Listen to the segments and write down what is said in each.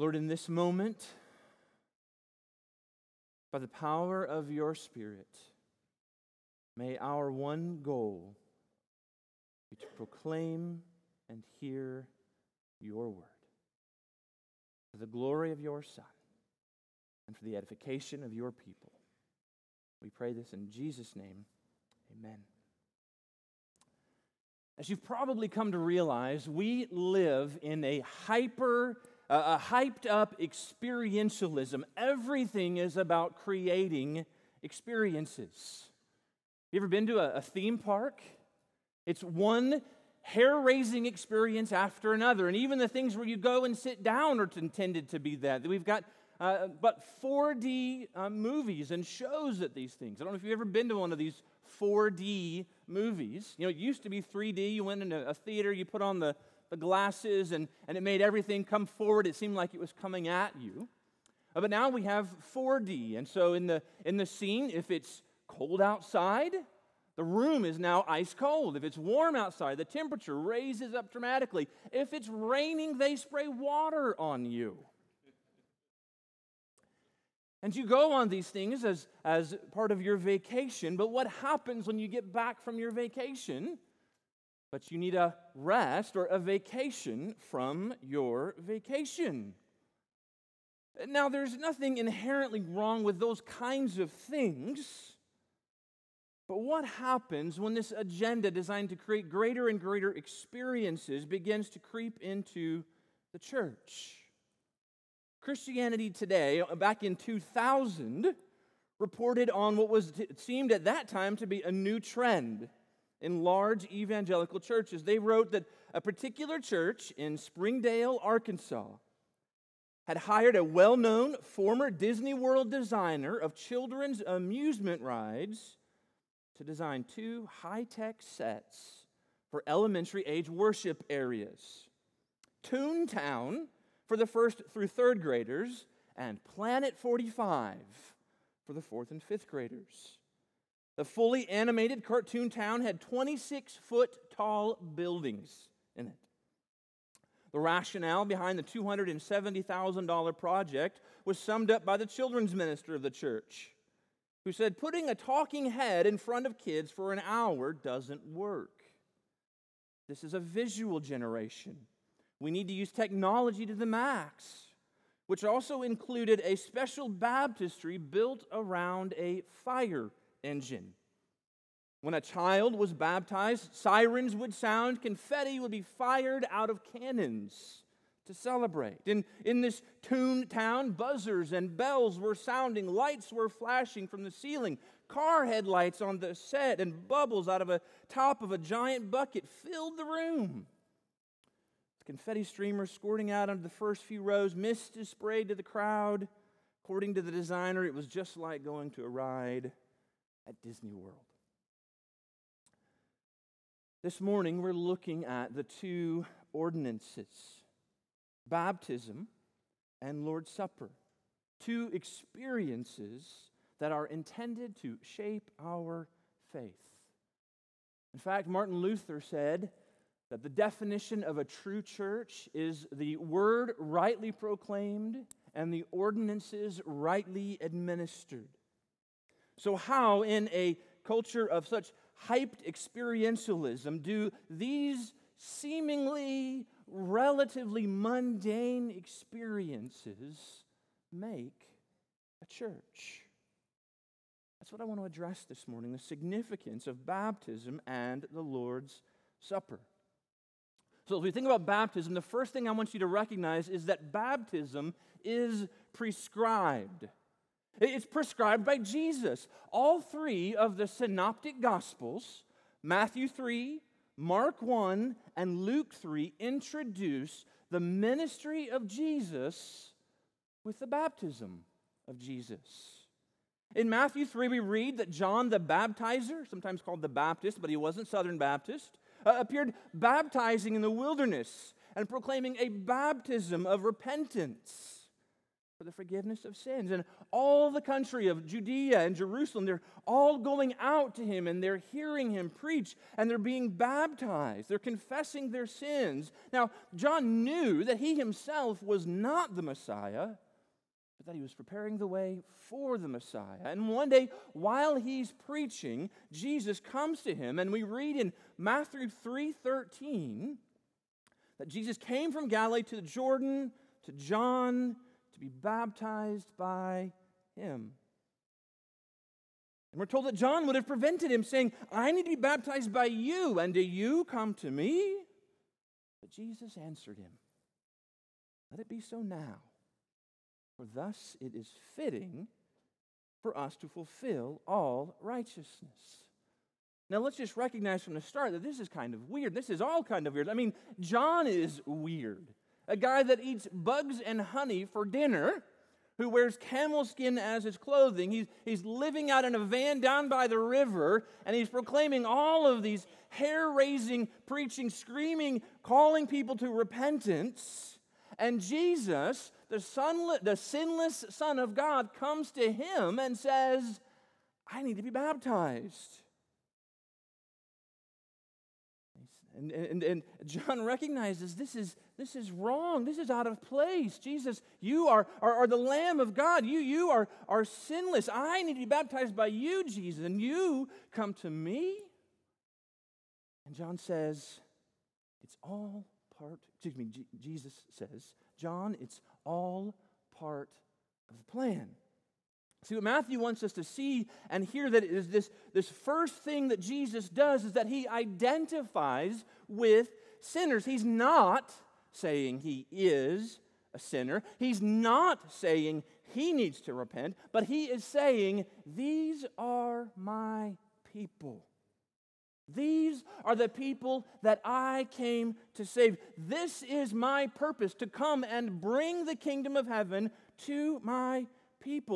Lord, in this moment, by the power of your Spirit, may our one goal be to proclaim and hear your word for the glory of your Son and for the edification of your people. We pray this in Jesus' name. Amen. As you've probably come to realize, we live in a hyper, a hyped up experientialism. Everything is about creating experiences. You ever been to a, a theme park? It's one hair raising experience after another. And even the things where you go and sit down are intended to be that. We've got uh, but 4D uh, movies and shows at these things. I don't know if you've ever been to one of these 4D movies. You know, it used to be 3D. You went into a theater, you put on the, the glasses, and, and it made everything come forward. It seemed like it was coming at you. Uh, but now we have 4D. And so in the, in the scene, if it's cold outside, the room is now ice cold. If it's warm outside, the temperature raises up dramatically. If it's raining, they spray water on you. And you go on these things as, as part of your vacation, but what happens when you get back from your vacation? But you need a rest or a vacation from your vacation. Now, there's nothing inherently wrong with those kinds of things. But what happens when this agenda designed to create greater and greater experiences begins to creep into the church? Christianity Today, back in 2000, reported on what was t- seemed at that time to be a new trend in large evangelical churches. They wrote that a particular church in Springdale, Arkansas, had hired a well known former Disney World designer of children's amusement rides to design two high tech sets for elementary age worship areas. Toontown for the first through third graders, and Planet 45 for the fourth and fifth graders. The fully animated cartoon town had 26 foot tall buildings in it. The rationale behind the $270,000 project was summed up by the children's minister of the church, who said, Putting a talking head in front of kids for an hour doesn't work. This is a visual generation. We need to use technology to the max, which also included a special baptistry built around a fire engine. When a child was baptized, sirens would sound, confetti would be fired out of cannons to celebrate. In, in this toon town, buzzers and bells were sounding, lights were flashing from the ceiling, car headlights on the set, and bubbles out of a top of a giant bucket filled the room confetti streamers squirting out onto the first few rows. Mist is sprayed to the crowd. According to the designer, it was just like going to a ride at Disney World. This morning, we're looking at the two ordinances baptism and Lord's Supper. Two experiences that are intended to shape our faith. In fact, Martin Luther said, that the definition of a true church is the word rightly proclaimed and the ordinances rightly administered. So, how in a culture of such hyped experientialism do these seemingly relatively mundane experiences make a church? That's what I want to address this morning the significance of baptism and the Lord's Supper. So, as we think about baptism, the first thing I want you to recognize is that baptism is prescribed. It's prescribed by Jesus. All three of the synoptic gospels, Matthew 3, Mark 1, and Luke 3, introduce the ministry of Jesus with the baptism of Jesus. In Matthew 3, we read that John the Baptizer, sometimes called the Baptist, but he wasn't Southern Baptist, uh, appeared baptizing in the wilderness and proclaiming a baptism of repentance. For the forgiveness of sins. And all the country of Judea and Jerusalem, they're all going out to him and they're hearing him preach and they're being baptized. They're confessing their sins. Now, John knew that he himself was not the Messiah, but that he was preparing the way for the Messiah. And one day, while he's preaching, Jesus comes to him, and we read in Matthew 3:13 that Jesus came from Galilee to the Jordan to John be baptized by him. And we're told that John would have prevented him, saying, I need to be baptized by you, and do you come to me? But Jesus answered him, Let it be so now, for thus it is fitting for us to fulfill all righteousness. Now, let's just recognize from the start that this is kind of weird. This is all kind of weird. I mean, John is weird a guy that eats bugs and honey for dinner, who wears camel skin as his clothing. He's, he's living out in a van down by the river, and he's proclaiming all of these hair raising, preaching, screaming, calling people to repentance. And Jesus, the, sunless, the sinless Son of God, comes to him and says, I need to be baptized. And, and, and John recognizes this is, this is wrong. This is out of place. Jesus, you are, are, are the Lamb of God. You, you are, are sinless. I need to be baptized by you, Jesus, and you come to me? And John says, it's all part, excuse me, G- Jesus says, John, it's all part of the plan. See, what Matthew wants us to see and hear that is this, this first thing that Jesus does is that he identifies with sinners. He's not saying he is a sinner, he's not saying he needs to repent, but he is saying, These are my people. These are the people that I came to save. This is my purpose to come and bring the kingdom of heaven to my people.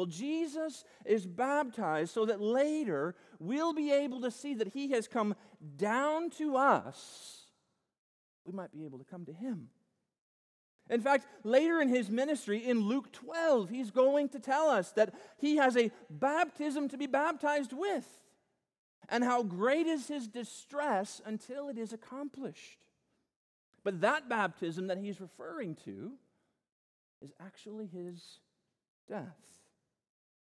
Jesus is baptized so that later we'll be able to see that he has come down to us. We might be able to come to him. In fact, later in his ministry, in Luke 12, he's going to tell us that he has a baptism to be baptized with, and how great is his distress until it is accomplished. But that baptism that he's referring to is actually his death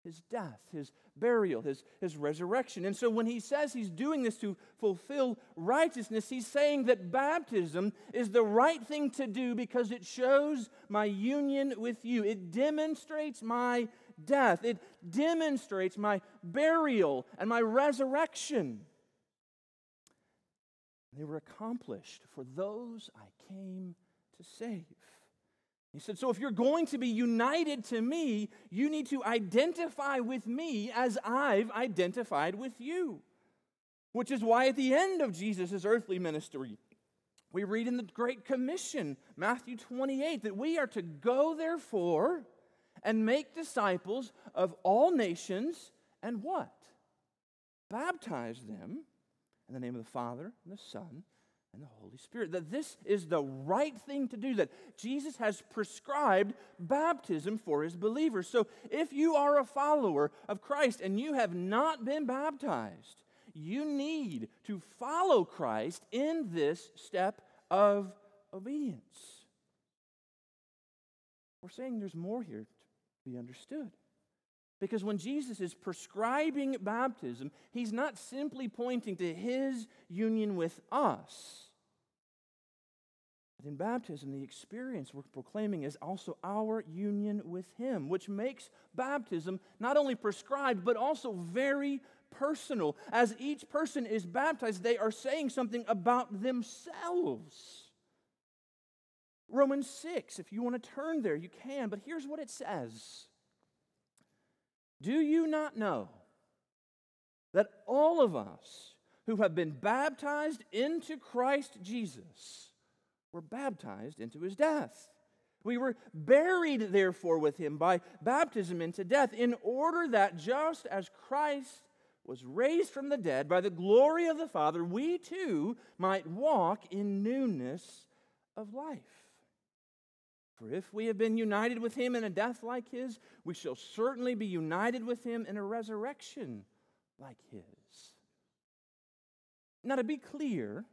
his death, his burial, his, his resurrection. And so when he says he's doing this to fulfill righteousness, he's saying that baptism is the right thing to do because it shows my union with you. It demonstrates my death, it demonstrates my burial and my resurrection. They were accomplished for those I came to save. He said, So if you're going to be united to me, you need to identify with me as I've identified with you. Which is why at the end of Jesus' earthly ministry, we read in the Great Commission, Matthew 28, that we are to go, therefore, and make disciples of all nations and what? Baptize them in the name of the Father and the Son and the Holy Spirit. That this is the right thing to do, that Jesus has prescribed baptism for his believers. So if you are a follower of Christ and you have not been baptized, you need to follow Christ in this step of obedience. We're saying there's more here to be understood. Because when Jesus is prescribing baptism, he's not simply pointing to his union with us. But in baptism, the experience we're proclaiming is also our union with him, which makes baptism not only prescribed, but also very personal. As each person is baptized, they are saying something about themselves. Romans 6, if you want to turn there, you can, but here's what it says. Do you not know that all of us who have been baptized into Christ Jesus were baptized into his death? We were buried, therefore, with him by baptism into death, in order that just as Christ was raised from the dead by the glory of the Father, we too might walk in newness of life. For if we have been united with him in a death like his, we shall certainly be united with him in a resurrection like his. Now, to be clear,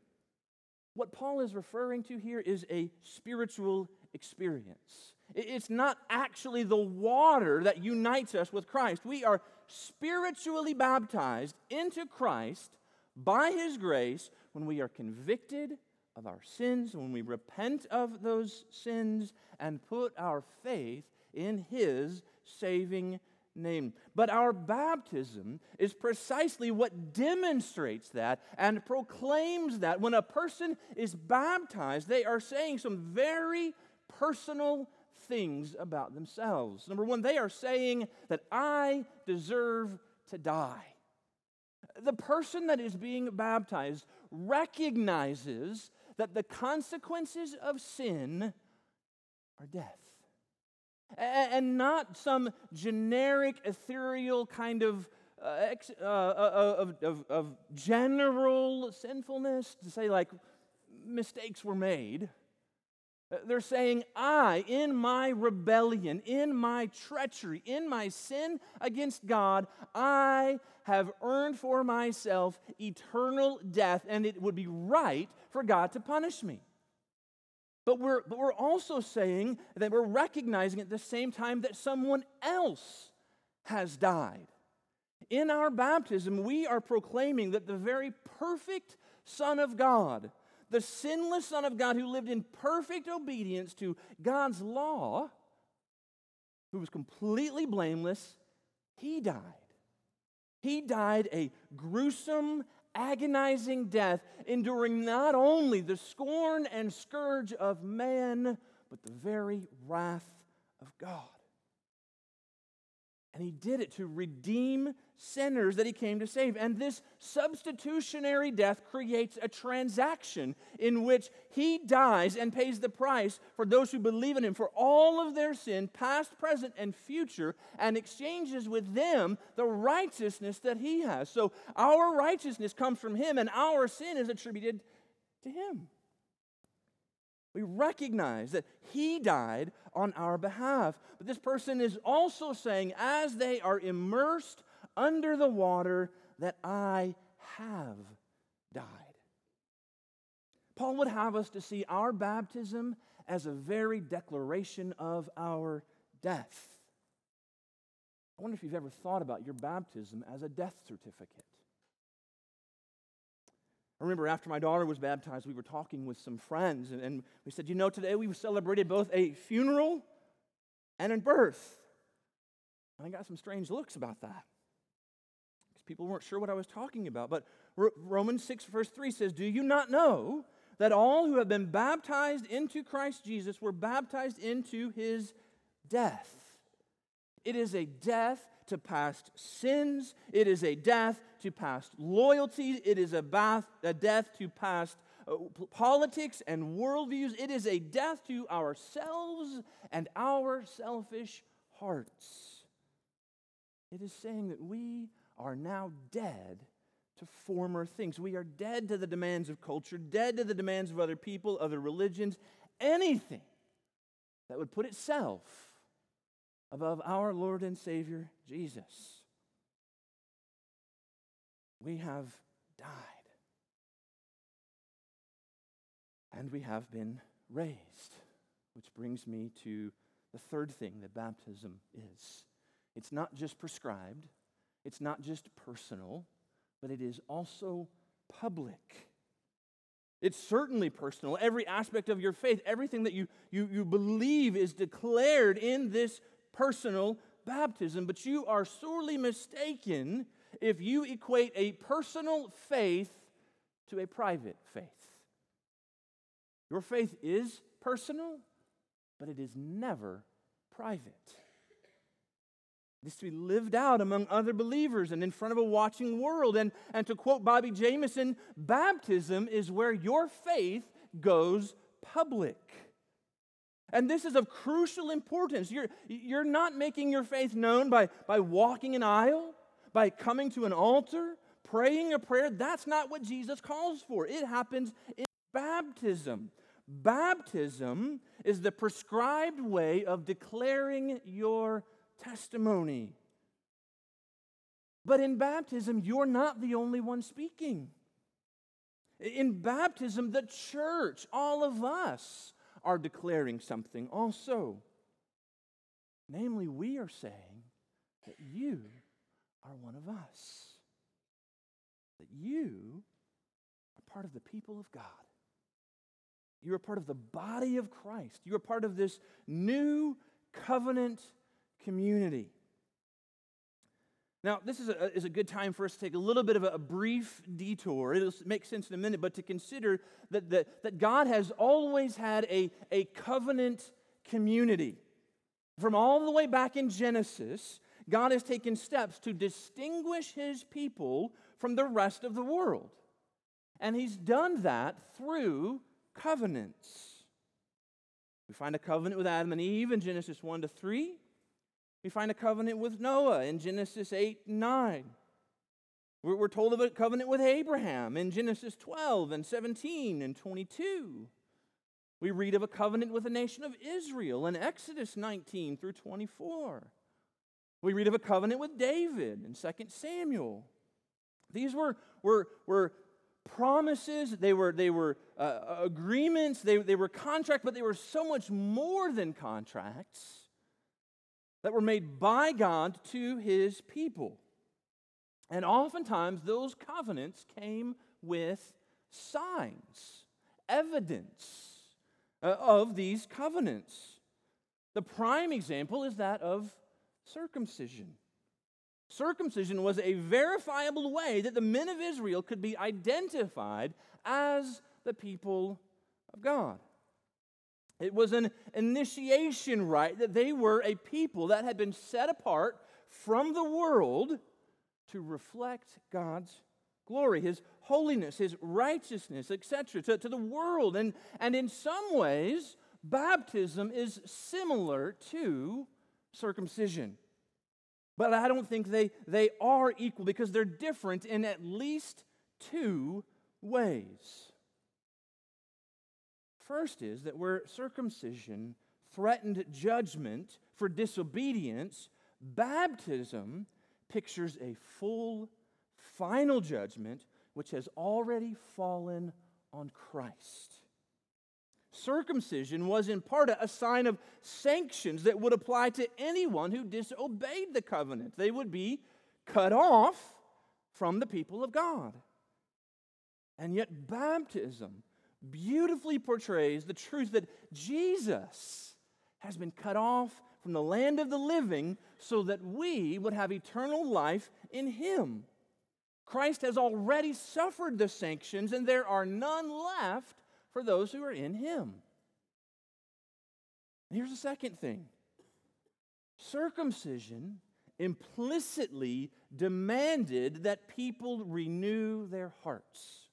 what Paul is referring to here is a spiritual experience. It's not actually the water that unites us with Christ. We are spiritually baptized into Christ by his grace when we are convicted of our sins, when we repent of those sins and put our faith in His saving name. But our baptism is precisely what demonstrates that and proclaims that. When a person is baptized, they are saying some very personal things about themselves. Number one, they are saying that I deserve to die. The person that is being baptized recognizes that the consequences of sin are death. And not some generic, ethereal kind of, uh, uh, uh, of, of, of general sinfulness to say, like, mistakes were made. They're saying, I, in my rebellion, in my treachery, in my sin against God, I have earned for myself eternal death, and it would be right for God to punish me. But we're, but we're also saying that we're recognizing at the same time that someone else has died. In our baptism, we are proclaiming that the very perfect Son of God, the sinless Son of God who lived in perfect obedience to God's law, who was completely blameless, he died. He died a gruesome, agonizing death, enduring not only the scorn and scourge of man, but the very wrath of God. And he did it to redeem sinners that he came to save. And this substitutionary death creates a transaction in which he dies and pays the price for those who believe in him for all of their sin, past, present, and future, and exchanges with them the righteousness that he has. So our righteousness comes from him, and our sin is attributed to him. We recognize that he died on our behalf. But this person is also saying, as they are immersed under the water, that I have died. Paul would have us to see our baptism as a very declaration of our death. I wonder if you've ever thought about your baptism as a death certificate. I remember after my daughter was baptized, we were talking with some friends, and, and we said, You know, today we celebrated both a funeral and a birth. And I got some strange looks about that because people weren't sure what I was talking about. But Romans 6, verse 3 says, Do you not know that all who have been baptized into Christ Jesus were baptized into his death? It is a death to past sins. It is a death to past loyalties. It is a, bath, a death to past uh, politics and worldviews. It is a death to ourselves and our selfish hearts. It is saying that we are now dead to former things. We are dead to the demands of culture, dead to the demands of other people, other religions, anything that would put itself above our Lord and Savior Jesus. We have died. And we have been raised. Which brings me to the third thing that baptism is it's not just prescribed, it's not just personal, but it is also public. It's certainly personal. Every aspect of your faith, everything that you, you, you believe is declared in this personal baptism, but you are sorely mistaken if you equate a personal faith to a private faith. Your faith is personal, but it is never private. It is to be lived out among other believers and in front of a watching world. And, and to quote Bobby Jamieson, baptism is where your faith goes public. And this is of crucial importance. You're, you're not making your faith known by, by walking an aisle, by coming to an altar, praying a prayer. That's not what Jesus calls for. It happens in baptism. Baptism is the prescribed way of declaring your testimony. But in baptism, you're not the only one speaking. In baptism, the church, all of us, are declaring something also. Namely, we are saying that you are one of us, that you are part of the people of God. You are part of the body of Christ. You are part of this new covenant community. Now, this is a, is a good time for us to take a little bit of a, a brief detour. It'll make sense in a minute, but to consider that, that, that God has always had a, a covenant community. From all the way back in Genesis, God has taken steps to distinguish his people from the rest of the world. And he's done that through covenants. We find a covenant with Adam and Eve in Genesis 1 to 3. We find a covenant with Noah in Genesis 8 and 9. We're told of a covenant with Abraham in Genesis 12 and 17 and 22. We read of a covenant with the nation of Israel in Exodus 19 through 24. We read of a covenant with David in 2 Samuel. These were, were, were promises, they were, they were uh, agreements, they, they were contracts, but they were so much more than contracts that were made by God to his people. And oftentimes, those covenants came with signs, evidence uh, of these covenants. The prime example is that of circumcision. Circumcision was a verifiable way that the men of Israel could be identified as the people of God. It was an initiation rite that they were a people that had been set apart from the world to reflect God's glory, His holiness, His righteousness, etc., to, to the world. And, and in some ways, baptism is similar to circumcision. But I don't think they, they are equal because they're different in at least two ways. First is that where circumcision threatened judgment for disobedience, baptism pictures a full, final judgment which has already fallen on Christ. Circumcision was in part a sign of sanctions that would apply to anyone who disobeyed the covenant. They would be cut off from the people of God. And yet, baptism beautifully portrays the truth that Jesus has been cut off from the land of the living so that we would have eternal life in Him. Christ has already suffered the sanctions, and there are none left for those who are in Him. And here's the second thing circumcision implicitly demanded that people renew their hearts.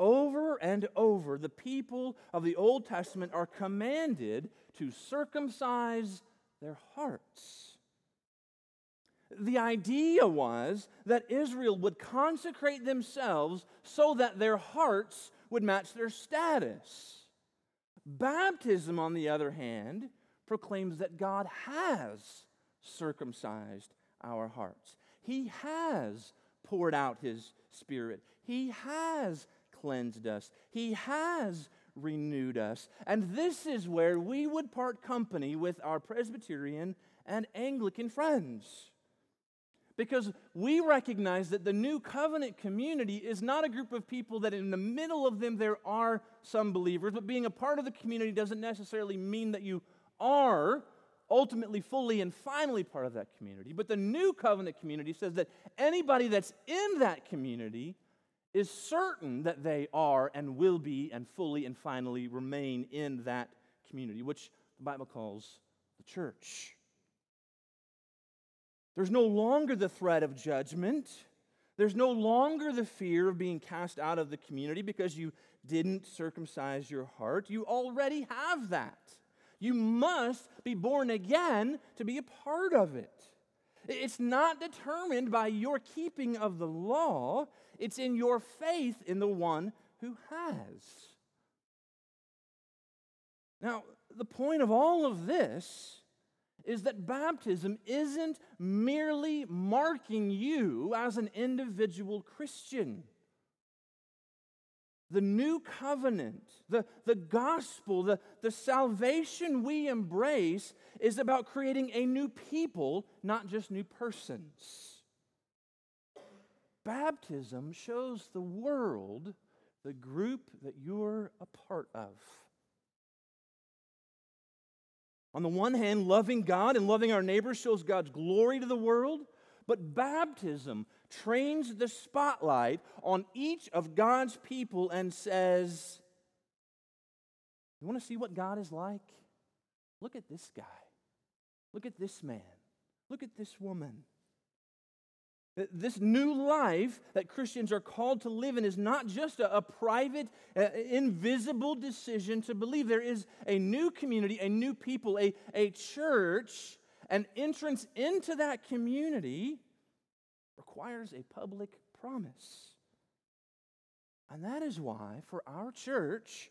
Over and over, the people of the Old Testament are commanded to circumcise their hearts. The idea was that Israel would consecrate themselves so that their hearts would match their status. Baptism, on the other hand, proclaims that God has circumcised our hearts. He has poured out His Spirit. He has cleansed us, He has renewed us. And this is where we would part company with our Presbyterian and Anglican friends. Because we recognize that the new covenant community is not a group of people that in the middle of them there are some believers, but being a part of the community doesn't necessarily mean that you are ultimately, fully, and finally part of that community. But the new covenant community says that anybody that's in that community is certain that they are and will be and fully and finally remain in that community, which the Bible calls the church. There's no longer the threat of judgment. There's no longer the fear of being cast out of the community because you didn't circumcise your heart. You already have that. You must be born again to be a part of it. It's not determined by your keeping of the law, it's in your faith in the one who has. Now, the point of all of this is that baptism isn't merely marking you as an individual Christian. The new covenant, the, the gospel, the, the salvation we embrace is about creating a new people, not just new persons. Baptism shows the world the group that you're a part of. On the one hand, loving God and loving our neighbors shows God's glory to the world, but baptism trains the spotlight on each of God's people and says, You want to see what God is like? Look at this guy. Look at this man. Look at this woman. This new life that Christians are called to live in is not just a, a private, uh, invisible decision to believe. There is a new community, a new people, a, a church. An entrance into that community requires a public promise. And that is why, for our church,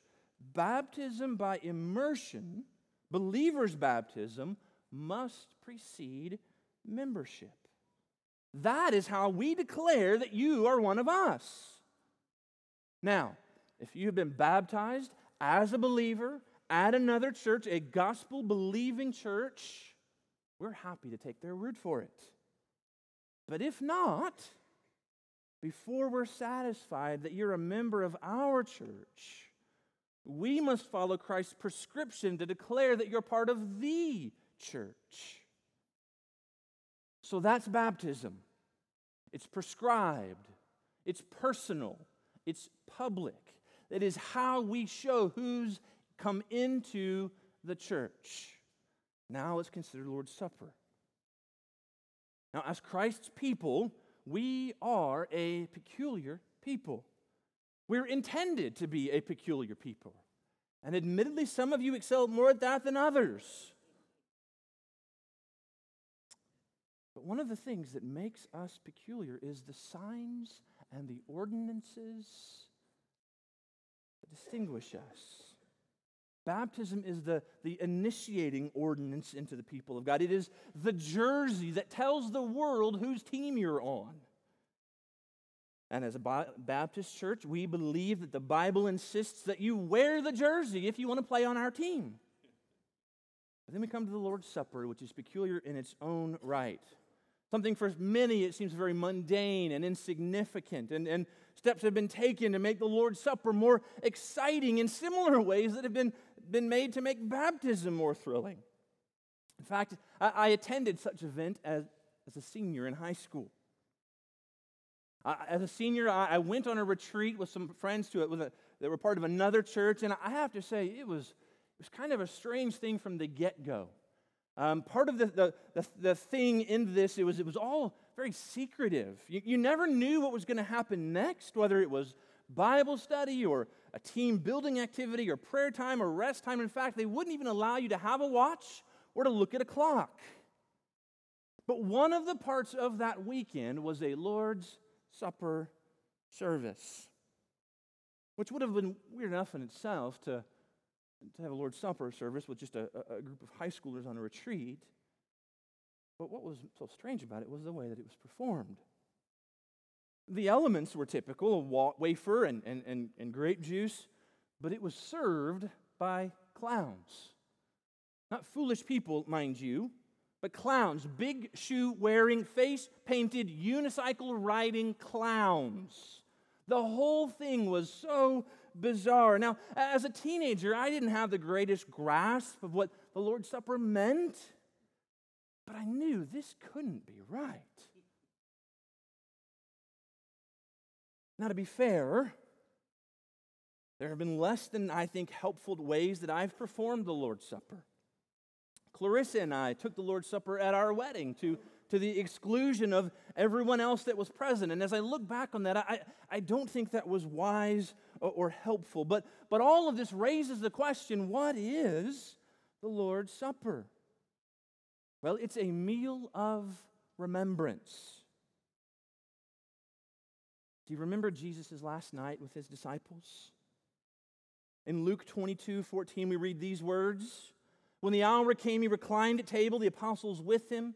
baptism by immersion, believers' baptism, must precede membership. That is how we declare that you are one of us. Now, if you have been baptized as a believer at another church, a gospel believing church, we're happy to take their word for it. But if not, before we're satisfied that you're a member of our church, we must follow Christ's prescription to declare that you're part of the church. So that's baptism. It's prescribed, it's personal, it's public. It is how we show who's come into the church. Now let's consider Lord's Supper. Now, as Christ's people, we are a peculiar people. We're intended to be a peculiar people. And admittedly, some of you excel more at that than others. But one of the things that makes us peculiar is the signs and the ordinances that distinguish us. Baptism is the, the initiating ordinance into the people of God. It is the jersey that tells the world whose team you're on. And as a Baptist church, we believe that the Bible insists that you wear the jersey if you want to play on our team. But then we come to the Lord's Supper, which is peculiar in its own right. Something for many it seems very mundane and insignificant, and, and steps have been taken to make the Lord's Supper more exciting in similar ways that have been, been made to make baptism more thrilling. In fact, I, I attended such event as, as a senior in high school. I, as a senior, I, I, went on a retreat with some friends to it with a, that were part of another church, and I have to say, it was, it was kind of a strange thing from the get go. Um, part of the, the, the, the, thing in this, it was, it was all very secretive. You, you never knew what was going to happen next, whether it was Bible study or a team building activity or prayer time or rest time. In fact, they wouldn't even allow you to have a watch or to look at a clock. But one of the parts of that weekend was a Lord's Supper service, which would have been weird enough in itself to to have a Lord's Supper service with just a, a group of high schoolers on a retreat. But what was so strange about it was the way that it was performed. The elements were typical a wafer and, and, and, and grape juice, but it was served by clowns. Not foolish people, mind you, but clowns, big shoe wearing, face painted, unicycle riding clowns. The whole thing was so bizarre. Now, as a teenager, I didn't have the greatest grasp of what the Lord's Supper meant, but I knew this couldn't be right. Now, to be fair, there have been less than, I think, helpful ways that I've performed the Lord's Supper. Clarissa and I took the Lord's Supper at our wedding to to the exclusion of everyone else that was present. And as I look back on that, I, I don't think that was wise or, or helpful. But, but all of this raises the question what is the Lord's Supper? Well, it's a meal of remembrance. Do you remember Jesus' last night with his disciples? In Luke 22 14, we read these words When the hour came, he reclined at table, the apostles with him.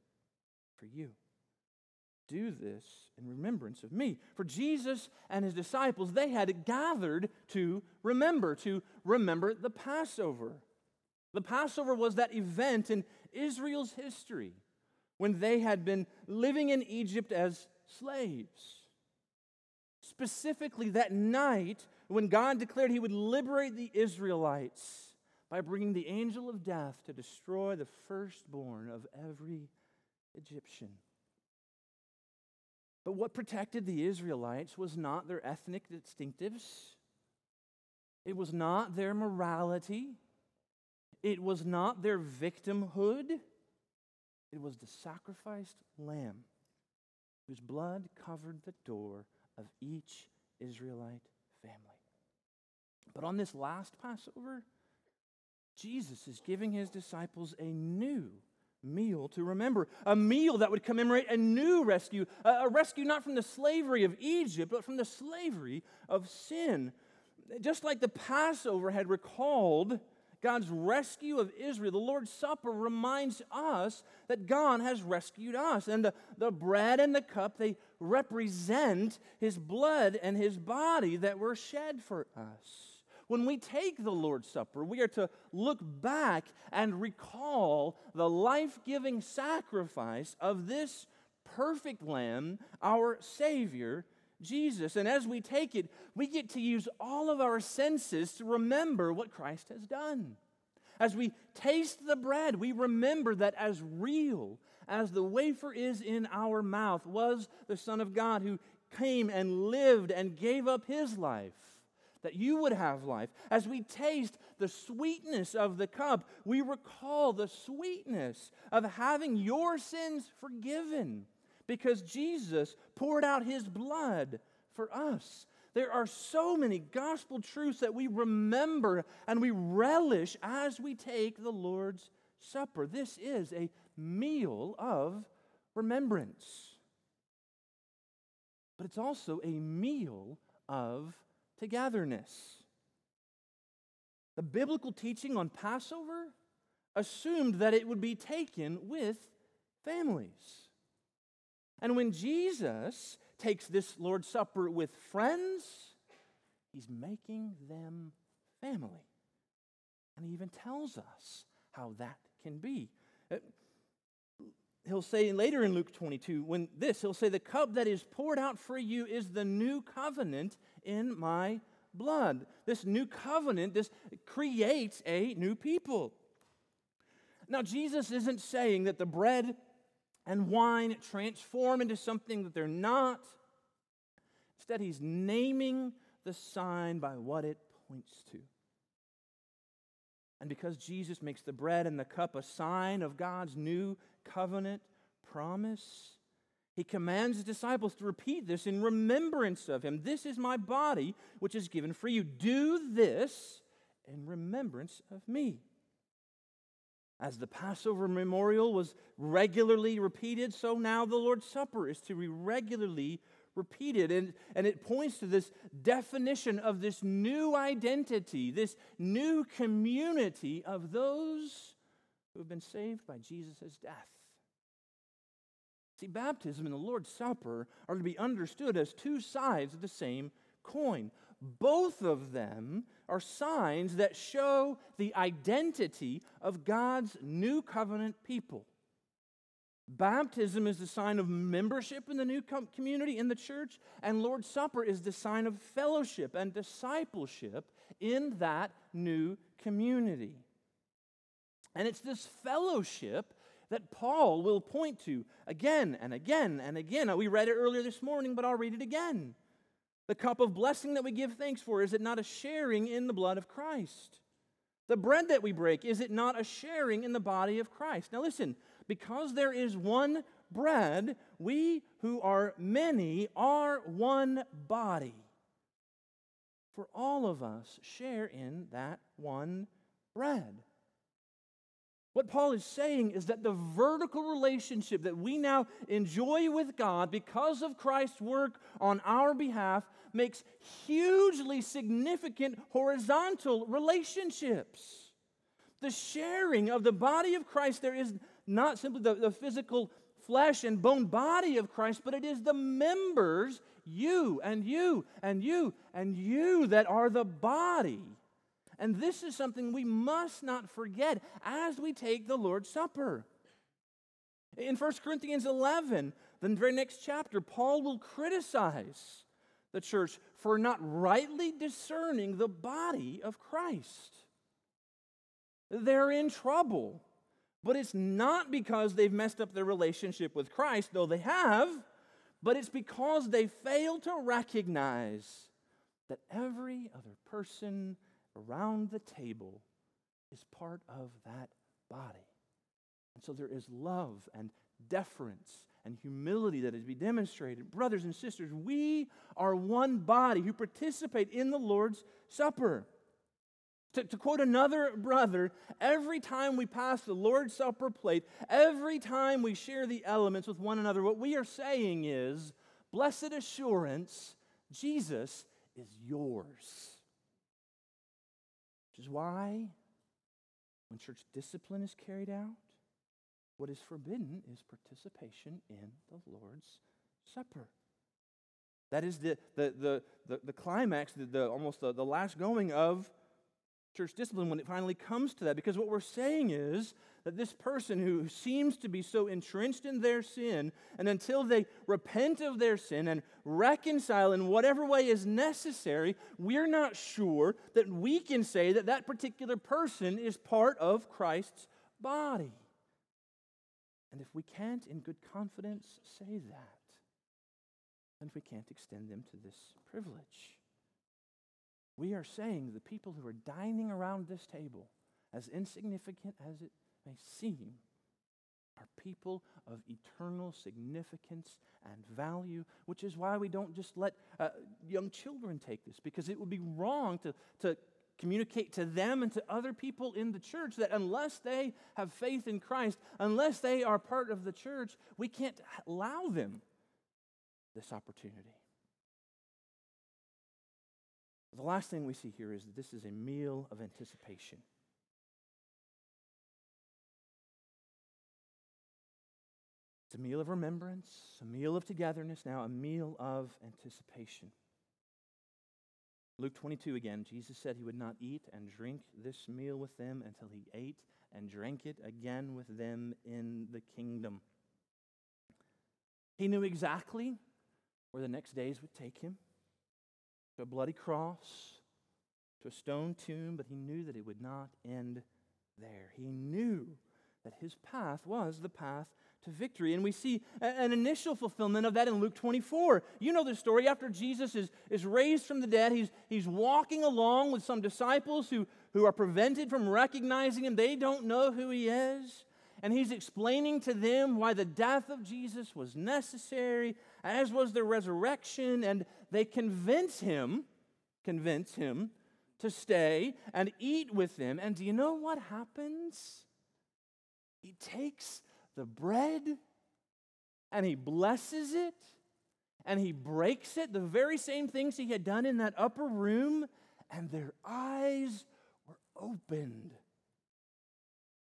for you. Do this in remembrance of me. For Jesus and his disciples, they had gathered to remember, to remember the Passover. The Passover was that event in Israel's history when they had been living in Egypt as slaves. Specifically, that night when God declared he would liberate the Israelites by bringing the angel of death to destroy the firstborn of every Egyptian. But what protected the Israelites was not their ethnic distinctives, it was not their morality, it was not their victimhood, it was the sacrificed lamb whose blood covered the door of each Israelite family. But on this last Passover, Jesus is giving his disciples a new meal to remember, a meal that would commemorate a new rescue, a rescue not from the slavery of Egypt, but from the slavery of sin. Just like the Passover had recalled God's rescue of Israel, the Lord's Supper reminds us that God has rescued us. And the, the bread and the cup, they represent his blood and his body that were shed for us. When we take the Lord's Supper, we are to look back and recall the life giving sacrifice of this perfect Lamb, our Savior, Jesus. And as we take it, we get to use all of our senses to remember what Christ has done. As we taste the bread, we remember that as real as the wafer is in our mouth was the Son of God who came and lived and gave up his life that you would have life. As we taste the sweetness of the cup, we recall the sweetness of having your sins forgiven because Jesus poured out his blood for us. There are so many gospel truths that we remember and we relish as we take the Lord's Supper. This is a meal of remembrance. But it's also a meal of togetherness. The biblical teaching on Passover assumed that it would be taken with families. And when Jesus takes this Lord's Supper with friends, he's making them family. And he even tells us how that can be. Uh, He'll say later in Luke 22, when this, he'll say, The cup that is poured out for you is the new covenant in my blood. This new covenant, this creates a new people. Now, Jesus isn't saying that the bread and wine transform into something that they're not. Instead, he's naming the sign by what it points to. And because Jesus makes the bread and the cup a sign of God's new covenant promise, he commands his disciples to repeat this in remembrance of him. This is my body, which is given for you. Do this in remembrance of me. As the Passover memorial was regularly repeated, so now the Lord's Supper is to be regularly repeated. And, and it points to this definition of this new identity, this new community of those who have been saved by Jesus' death. See, baptism and the Lord's Supper are to be understood as two sides of the same coin. Both of them are signs that show the identity of God's new covenant people. Baptism is the sign of membership in the new community in the church, and Lord's Supper is the sign of fellowship and discipleship in that new community. And it's this fellowship that Paul will point to again and again and again. We read it earlier this morning, but I'll read it again. The cup of blessing that we give thanks for, is it not a sharing in the blood of Christ? The bread that we break, is it not a sharing in the body of Christ? Now listen, because there is one bread, we who are many are one body. For all of us share in that one bread. What Paul is saying is that the vertical relationship that we now enjoy with God because of Christ's work on our behalf makes hugely significant horizontal relationships. The sharing of the body of Christ, there is not simply the, the physical flesh and bone body of Christ, but it is the members, you and you and you and you, that are the body and this is something we must not forget as we take the Lord's Supper. In 1 Corinthians 11, the very next chapter, Paul will criticize the church for not rightly discerning the body of Christ. They're in trouble, but it's not because they've messed up their relationship with Christ, though they have, but it's because they fail to recognize that every other person around the table is part of that body. And so there is love and deference and humility that is to be demonstrated. Brothers and sisters, we are one body who participate in the Lord's Supper. To, to, quote another brother, every time we pass the Lord's Supper plate, every time we share the elements with one another, what we are saying is, Blessed assurance, Jesus is yours Which is why, when church discipline is carried out, what is forbidden is participation in the Lord's Supper. That is the, the, the, the, the climax, the, the, almost the, the last going of church discipline when it finally comes to that. Because what we're saying is that this person who seems to be so entrenched in their sin, and until they repent of their sin and reconcile in whatever way is necessary, we're not sure that we can say that that particular person is part of Christ's body. And if we can't, in good confidence, say that, then we can't extend them to this privilege. We are saying the people who are dining around this table, as insignificant as it may seem, are people of eternal significance and value, which is why we don't just let uh, young children take this, because it would be wrong to, to communicate to them and to other people in the church that unless they have faith in Christ, unless they are part of the church, we can't allow them this opportunity. The last thing we see here is that this is a meal of anticipation. It's a meal of remembrance, a meal of togetherness, now a meal of anticipation. Luke 22 again, Jesus said he would not eat and drink this meal with them until he ate and drank it again with them in the kingdom. He knew exactly where the next days would take him to a bloody cross, to a stone tomb, but he knew that it would not end there. He knew that his path was the path to victory. And we see an initial fulfillment of that in Luke 24. You know the story. After Jesus is, is raised from the dead, he's, he's walking along with some disciples who, who are prevented from recognizing him. They don't know who he is. And he's explaining to them why the death of Jesus was necessary, as was the resurrection. And they convince him, convince him to stay and eat with them. And do you know what happens? He takes the bread and he blesses it and he breaks it, the very same things he had done in that upper room, and their eyes were opened.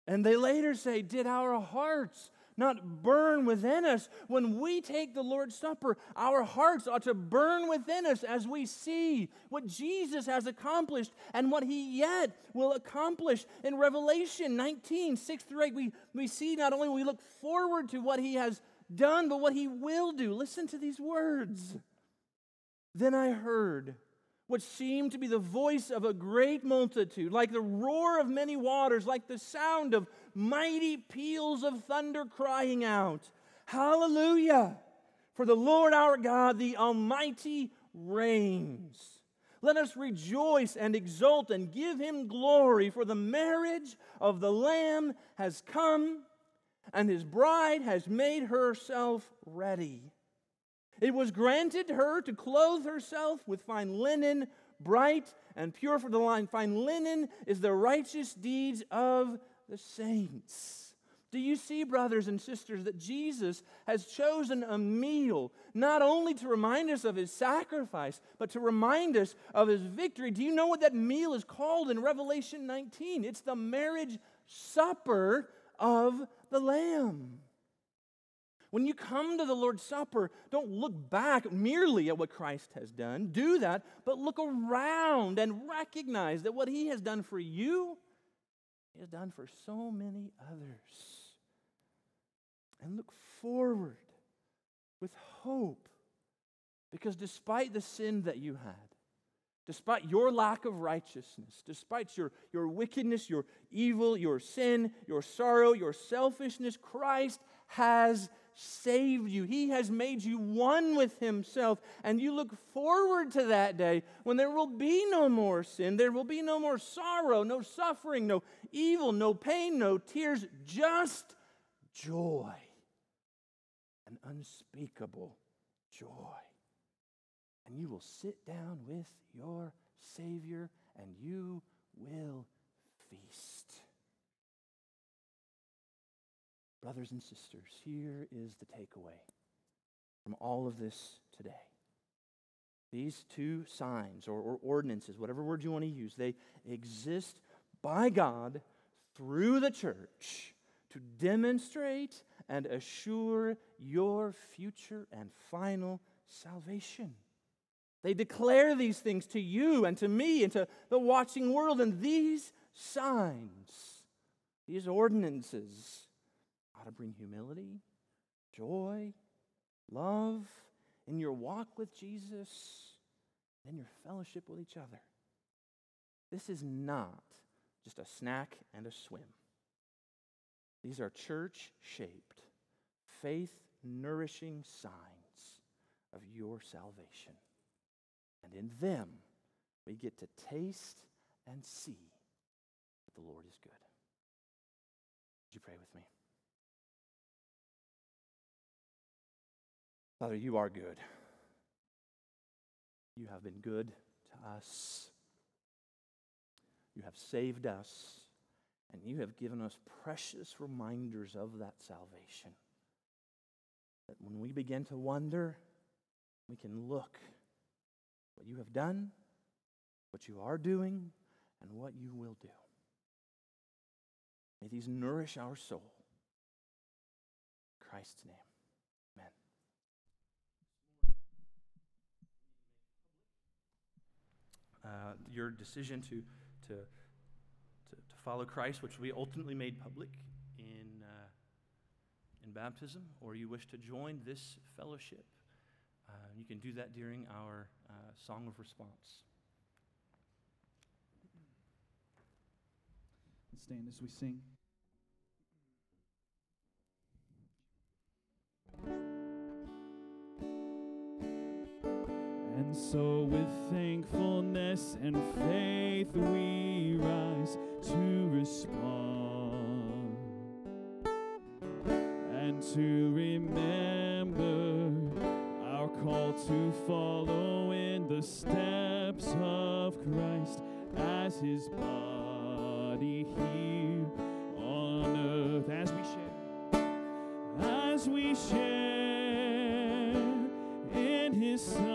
And they later say, Did our hearts not burn within us. When we take the Lord's Supper, our hearts ought to burn within us as we see what Jesus has accomplished and what he yet will accomplish. In Revelation 19, 6 through 8, we, we see not only we look forward to what he has done, but what he will do. Listen to these words. Then I heard what seemed to be the voice of a great multitude, like the roar of many waters, like the sound of mighty peals of thunder crying out, Hallelujah! For the Lord our God, the Almighty, reigns. Let us rejoice and exult and give him glory, for the marriage of the Lamb has come, and his bride has made herself ready. It was granted her to clothe herself with fine linen, bright and pure for the line. Fine linen is the righteous deeds of the saints. Do you see, brothers and sisters, that Jesus has chosen a meal not only to remind us of his sacrifice, but to remind us of his victory? Do you know what that meal is called in Revelation 19? It's the marriage supper of the Lamb. When you come to the Lord's Supper, don't look back merely at what Christ has done. Do that, but look around and recognize that what he has done for you, he has done for so many others and look forward with hope. Because despite the sin that you had, despite your lack of righteousness, despite your, your wickedness, your evil, your sin, your sorrow, your selfishness, Christ has saved you. He has made you one with Himself. And you look forward to that day when there will be no more sin, there will be no more sorrow, no suffering, no evil, no pain, no tears, just joy an unspeakable joy. And you will sit down with your Savior and you will feast. Brothers and sisters, here is the takeaway from all of this today. These two signs or, or, ordinances, whatever word you want to use, they exist by God through the church to demonstrate and assure your future and final salvation. They declare these things to you and to me and to the watching world. And these signs, these ordinances, ought to bring humility, joy, love in your walk with Jesus and your fellowship with each other. This is not just a snack and a swim. These are church shaped, faith nourishing signs of your salvation. And in them, we get to taste and see that the Lord is good. Would you pray with me? Father, you are good. You have been good to us. You have saved us. And you have given us precious reminders of that salvation. That when we begin to wonder, we can look what you have done, what you are doing, and what you will do. May these nourish our soul. In Christ's name. Amen. Uh, your decision to, to to follow Christ, which we ultimately made public in, uh, in baptism, or you wish to join this fellowship, uh, you can do that during our uh, song of response. Stand as we sing. And faith, we rise to respond and to remember our call to follow in the steps of Christ as his body here on earth. As we share as we share in his suffering